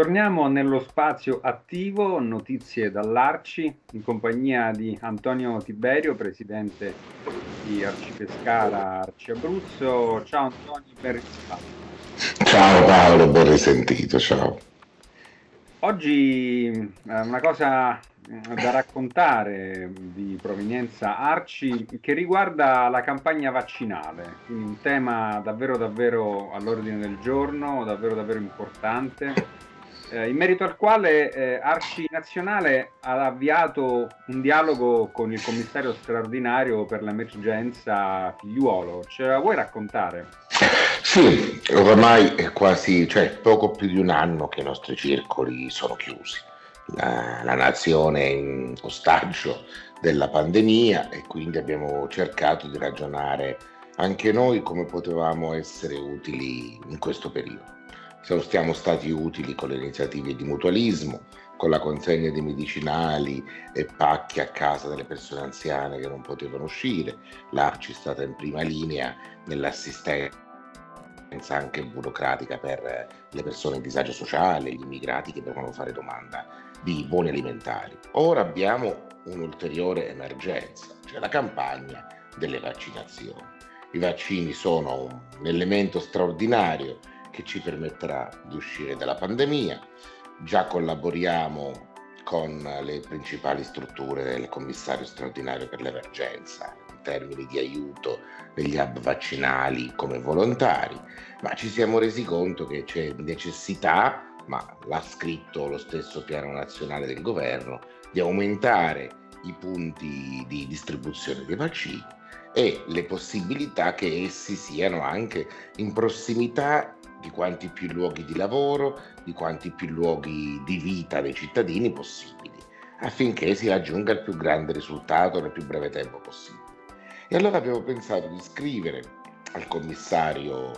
Torniamo nello spazio attivo, notizie dall'Arci, in compagnia di Antonio Tiberio, presidente di Arci Pescara, Arci Abruzzo. Ciao Antonio, ben ritrovato. Ciao Paolo, ben risentito, ciao. Oggi eh, una cosa eh, da raccontare di provenienza Arci che riguarda la campagna vaccinale, quindi un tema davvero davvero all'ordine del giorno, davvero davvero importante eh, in merito al quale eh, Arci Nazionale ha avviato un dialogo con il commissario straordinario per l'emergenza figliuolo. Ce la vuoi raccontare? Sì, oramai è quasi, cioè poco più di un anno che i nostri circoli sono chiusi. La, la nazione è in ostaggio della pandemia e quindi abbiamo cercato di ragionare anche noi come potevamo essere utili in questo periodo siamo stati utili con le iniziative di mutualismo, con la consegna di medicinali e pacchi a casa delle persone anziane che non potevano uscire. L'ARCI è stata in prima linea nell'assistenza anche burocratica per le persone in disagio sociale, gli immigrati che devono fare domanda di buoni alimentari. Ora abbiamo un'ulteriore emergenza, cioè la campagna delle vaccinazioni. I vaccini sono un elemento straordinario che ci permetterà di uscire dalla pandemia. Già collaboriamo con le principali strutture del commissario straordinario per l'emergenza in termini di aiuto negli hub vaccinali come volontari, ma ci siamo resi conto che c'è necessità, ma l'ha scritto lo stesso piano nazionale del governo, di aumentare i punti di distribuzione dei vaccini e le possibilità che essi siano anche in prossimità di quanti più luoghi di lavoro, di quanti più luoghi di vita dei cittadini possibili, affinché si raggiunga il più grande risultato nel più breve tempo possibile. E allora abbiamo pensato di scrivere al commissario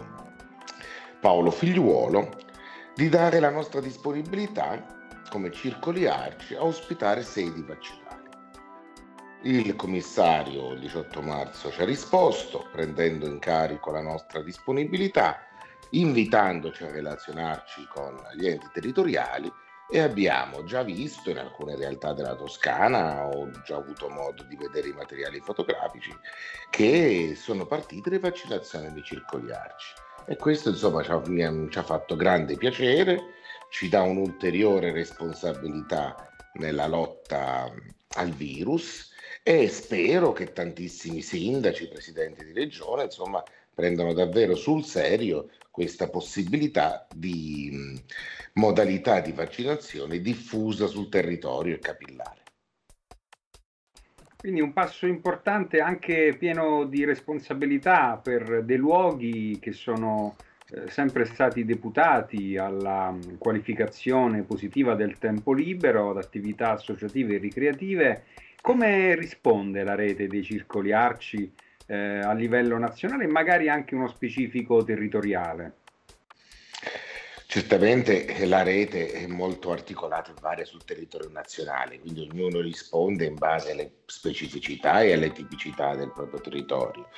Paolo Figliuolo di dare la nostra disponibilità come circoli arci a ospitare sedi vaccinali. Il commissario il 18 marzo ci ha risposto prendendo in carico la nostra disponibilità invitandoci a relazionarci con gli enti territoriali e abbiamo già visto in alcune realtà della Toscana, ho già avuto modo di vedere i materiali fotografici, che sono partite le vaccinazioni dei circoli arci. E questo insomma ci ha, ci ha fatto grande piacere, ci dà un'ulteriore responsabilità nella lotta al virus e spero che tantissimi sindaci, presidenti di regione, insomma, prendano davvero sul serio questa possibilità di modalità di vaccinazione diffusa sul territorio e capillare. Quindi un passo importante anche pieno di responsabilità per dei luoghi che sono eh, sempre stati deputati alla qualificazione positiva del tempo libero, ad attività associative e ricreative. Come risponde la rete dei circoli arci eh, a livello nazionale e magari anche uno specifico territoriale? Certamente la rete è molto articolata e varia sul territorio nazionale, quindi ognuno risponde in base alle specificità e alle tipicità del proprio territorio.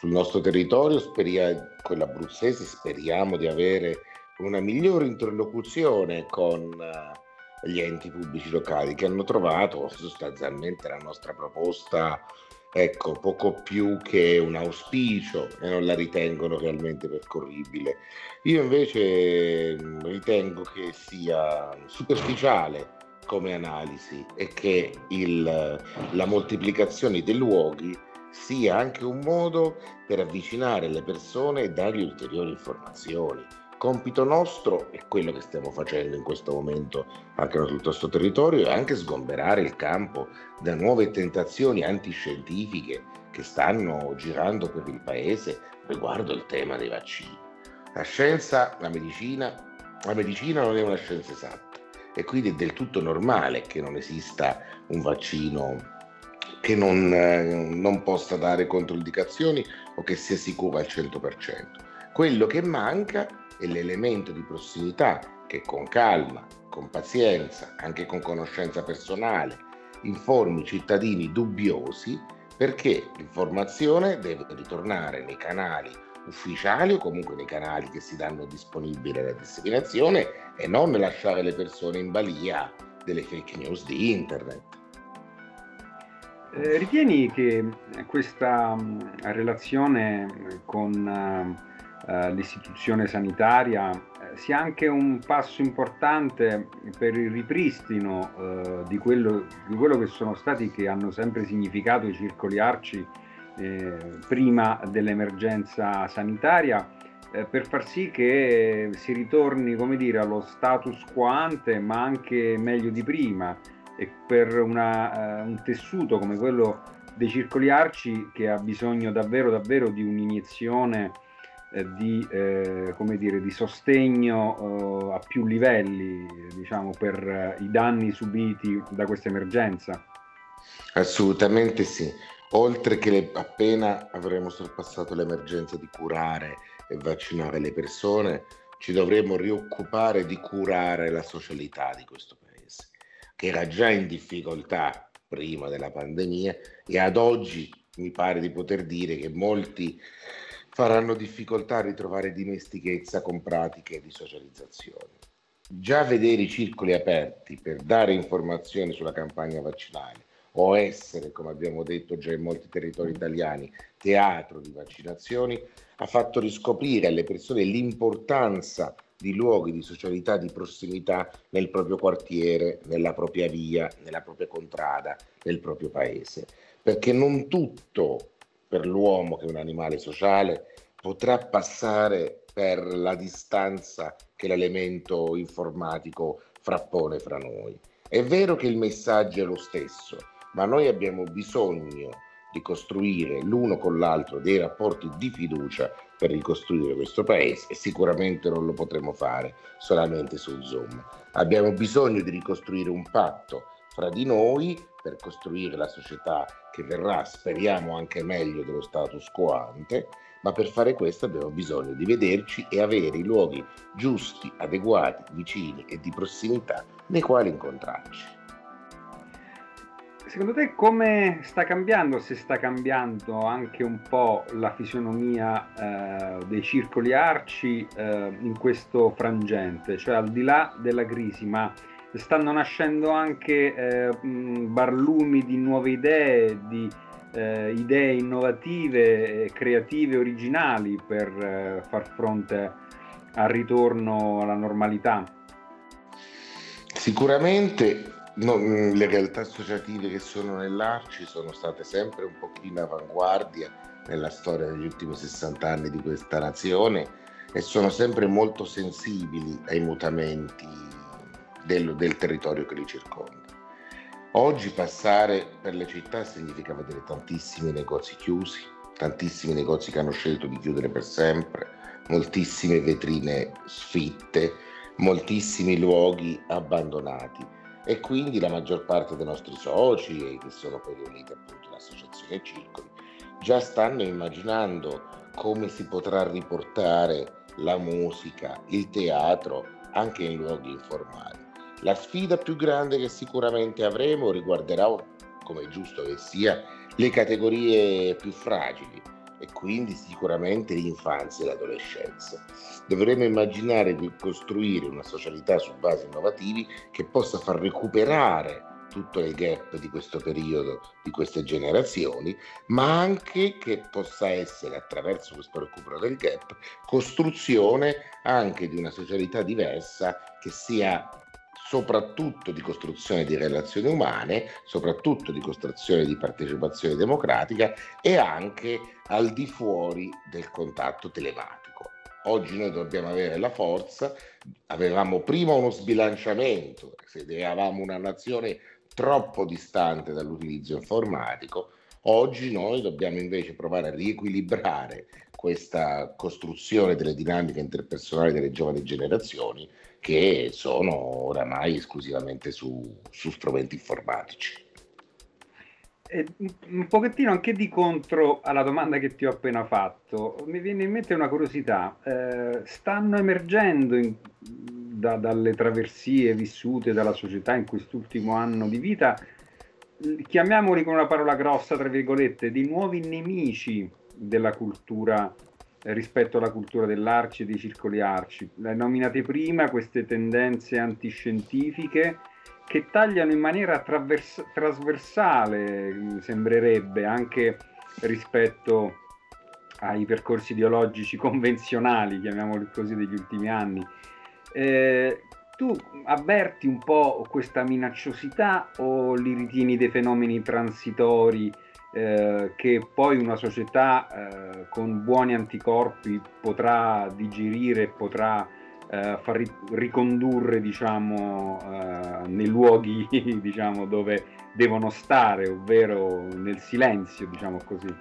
Sul nostro territorio, quello abruzzese, speriamo di avere una migliore interlocuzione con uh, gli enti pubblici locali che hanno trovato sostanzialmente la nostra proposta ecco, poco più che un auspicio e non la ritengono realmente percorribile. Io invece mm, ritengo che sia superficiale come analisi e che il, la moltiplicazione dei luoghi sia anche un modo per avvicinare le persone e dargli ulteriori informazioni compito nostro è quello che stiamo facendo in questo momento anche sul nostro territorio, è anche sgomberare il campo da nuove tentazioni antiscientifiche che stanno girando per il paese riguardo il tema dei vaccini. La scienza, la medicina, la medicina non è una scienza esatta e quindi è del tutto normale che non esista un vaccino che non, eh, non possa dare controindicazioni o che sia sicuro al 100%. Quello che manca è l'elemento di prossimità che con calma, con pazienza, anche con conoscenza personale, informi i cittadini dubbiosi perché l'informazione deve ritornare nei canali ufficiali o comunque nei canali che si danno disponibili alla disseminazione e non lasciare le persone in balia delle fake news di internet. Eh, ritieni che questa mh, relazione con uh, l'istituzione sanitaria eh, sia anche un passo importante per il ripristino uh, di, quello, di, quello, che sono stati, che hanno sempre significato i circoli arci eh, prima dell'emergenza sanitaria, eh, per far sì che si ritorni come dire, allo status quo ante, ma anche meglio di prima, e per una, uh, un tessuto come quello dei circoli arci che ha bisogno davvero, davvero di un'iniezione eh, di, eh, dire, di sostegno eh, a più livelli diciamo, per eh, i danni subiti da questa emergenza? Assolutamente sì. Oltre che le, appena avremo sorpassato l'emergenza di curare e vaccinare le persone, ci dovremo rioccupare di curare la socialità di questo paese, che era già in difficoltà prima della pandemia e ad oggi mi pare di poter dire che molti faranno difficoltà a ritrovare dimestichezza con pratiche di socializzazione. Già vedere i circoli aperti per dare informazioni sulla campagna vaccinale o essere, come abbiamo detto già in molti territori italiani, teatro di vaccinazioni, ha fatto riscoprire alle persone l'importanza di luoghi di socialità di prossimità nel proprio quartiere, nella propria via, nella propria contrada, nel proprio paese. Perché non tutto per l'uomo che è un animale sociale potrà passare per la distanza che l'elemento informatico frappone fra noi. È vero che il messaggio è lo stesso, ma noi abbiamo bisogno di costruire l'uno con l'altro dei rapporti di fiducia per ricostruire questo paese e sicuramente non lo potremo fare solamente su Zoom. Abbiamo bisogno di ricostruire un patto fra di noi per costruire la società che verrà, speriamo anche meglio dello status quo ante, ma per fare questo abbiamo bisogno di vederci e avere i luoghi giusti, adeguati, vicini e di prossimità nei quali incontrarci. Secondo te come sta cambiando, se sta cambiando anche un po' la fisionomia eh, dei circoli arci eh, in questo frangente, cioè al di là della crisi, ma stanno nascendo anche eh, barlumi di nuove idee, di eh, idee innovative, creative, originali per eh, far fronte al ritorno alla normalità? Sicuramente no, le realtà associative che sono nell'Arci sono state sempre un pochino avanguardia nella storia degli ultimi 60 anni di questa nazione e sono sempre molto sensibili ai mutamenti del, del territorio che li circonda. Oggi passare per le città significa vedere tantissimi negozi chiusi, tantissimi negozi che hanno scelto di chiudere per sempre, moltissime vetrine sfitte, moltissimi luoghi abbandonati e quindi la maggior parte dei nostri soci, che sono poi riuniti appunto in associazione circoli, già stanno immaginando come si potrà riportare la musica, il teatro anche in luoghi informali. La sfida più grande che sicuramente avremo riguarderà, come è giusto che sia, le categorie più fragili e quindi sicuramente l'infanzia e l'adolescenza. Dovremo immaginare di costruire una socialità su basi innovativi che possa far recuperare tutto il gap di questo periodo, di queste generazioni, ma anche che possa essere attraverso questo recupero del gap costruzione anche di una socialità diversa che sia soprattutto di costruzione di relazioni umane, soprattutto di costruzione di partecipazione democratica e anche al di fuori del contatto telematico. oggi noi dobbiamo avere la forza, avevamo prima uno sbilanciamento, se eravamo una nazione troppo distante dall'utilizzo informatico, oggi noi dobbiamo invece provare a riequilibrare questa costruzione delle dinamiche interpersonali delle giovani generazioni che sono oramai esclusivamente su, su strumenti informatici. E un pochettino anche di contro alla domanda che ti ho appena fatto, mi viene in mente una curiosità. Eh, stanno emergendo in, da, dalle traversie vissute dalla società in quest'ultimo anno di vita, chiamiamoli con una parola grossa, tra virgolette, di nuovi nemici della cultura eh, rispetto alla cultura dell'arci e dei circoli arci. Le nominate prima queste tendenze antiscientifiche che tagliano in maniera travers- trasversale, sembrerebbe, anche rispetto ai percorsi ideologici convenzionali, chiamiamoli così, degli ultimi anni. Eh, tu avverti un po' questa minacciosità o li ritieni dei fenomeni transitori eh, che poi una società eh, con buoni anticorpi potrà digerire, potrà eh, far ricondurre diciamo, eh, nei luoghi diciamo, dove devono stare, ovvero nel silenzio, diciamo così?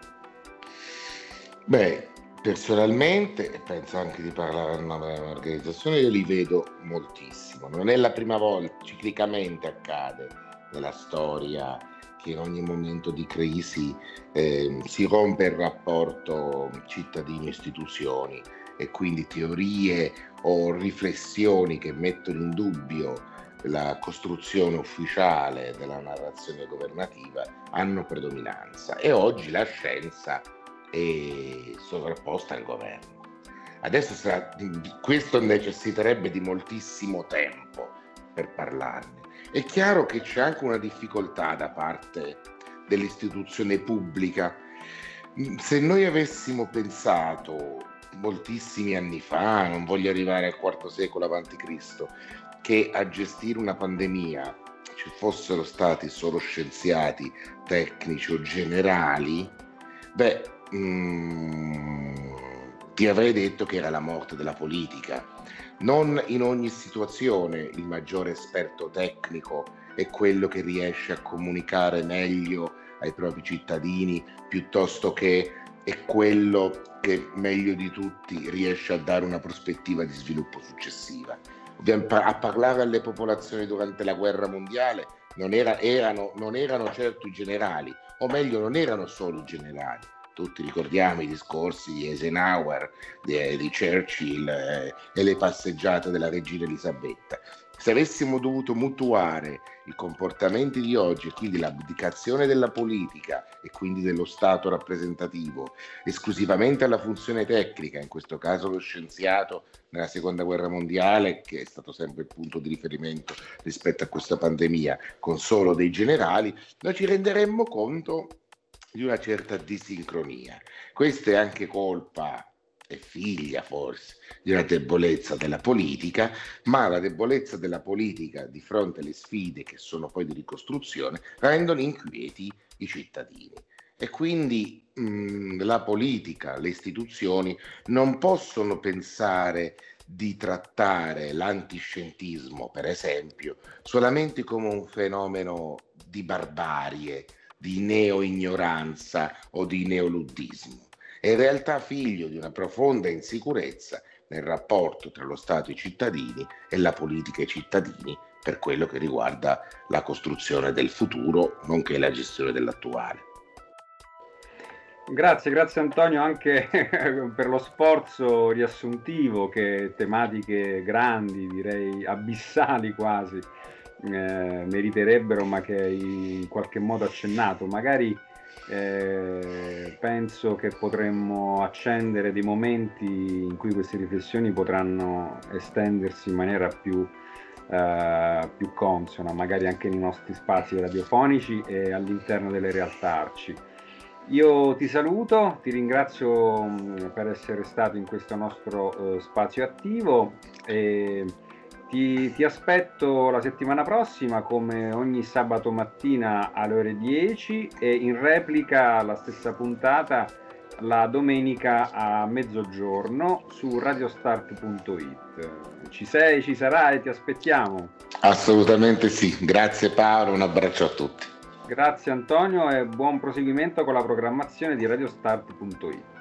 Beh, personalmente, e penso anche di parlare a nome dell'organizzazione, io li vedo moltissimo. Non è la prima volta, ciclicamente accade nella storia che in ogni momento di crisi eh, si rompe il rapporto cittadini-istituzioni e quindi teorie o riflessioni che mettono in dubbio la costruzione ufficiale della narrazione governativa hanno predominanza e oggi la scienza è sovrapposta al governo. Adesso sarà, questo necessiterebbe di moltissimo tempo per parlarne è chiaro che c'è anche una difficoltà da parte dell'istituzione pubblica. Mm, se noi avessimo pensato moltissimi anni fa, non voglio arrivare al IV secolo a.C., che a gestire una pandemia ci fossero stati solo scienziati, tecnici o generali, beh, mm, ti avrei detto che era la morte della politica non in ogni situazione il maggiore esperto tecnico è quello che riesce a comunicare meglio ai propri cittadini piuttosto che è quello che meglio di tutti riesce a dare una prospettiva di sviluppo successiva. A parlare alle popolazioni durante la guerra mondiale non, era, erano, non erano certo i generali, o meglio non erano solo i generali, tutti ricordiamo i discorsi di Eisenhower, di, di Churchill eh, e le passeggiate della regina Elisabetta. Se avessimo dovuto mutuare i comportamenti di oggi e quindi l'abdicazione della politica e quindi dello Stato rappresentativo esclusivamente alla funzione tecnica, in questo caso lo scienziato nella seconda guerra mondiale, che è stato sempre il punto di riferimento rispetto a questa pandemia, con solo dei generali, noi ci renderemmo conto di una certa disincronia. Questa è anche colpa è figlia forse di una debolezza della politica, ma la debolezza della politica di fronte alle sfide che sono poi di ricostruzione rendono inquieti i cittadini. E quindi mh, la politica, le istituzioni non possono pensare di trattare l'antiscientismo, per esempio, solamente come un fenomeno di barbarie, di neo-ignoranza o di neoluddismo. È in realtà figlio di una profonda insicurezza nel rapporto tra lo Stato e i cittadini e la politica e i cittadini per quello che riguarda la costruzione del futuro, nonché la gestione dell'attuale. Grazie, grazie Antonio anche per lo sforzo riassuntivo che tematiche grandi, direi abissali quasi, eh, meriterebbero, ma che hai in qualche modo accennato. Magari eh, penso che potremmo accendere dei momenti in cui queste riflessioni potranno estendersi in maniera più, eh, più consona, magari anche nei nostri spazi radiofonici e all'interno delle realtà arci. Io ti saluto, ti ringrazio mm, per essere stato in questo nostro uh, spazio attivo e ti, ti, aspetto la settimana prossima come ogni sabato mattina alle ore 10 e in replica la stessa puntata la domenica a mezzogiorno su radiostart.it. Ci sei, ci sarai, ti aspettiamo. Assolutamente sì, grazie Paolo, un abbraccio a tutti. Grazie Antonio e buon proseguimento con la programmazione di radiostart.it.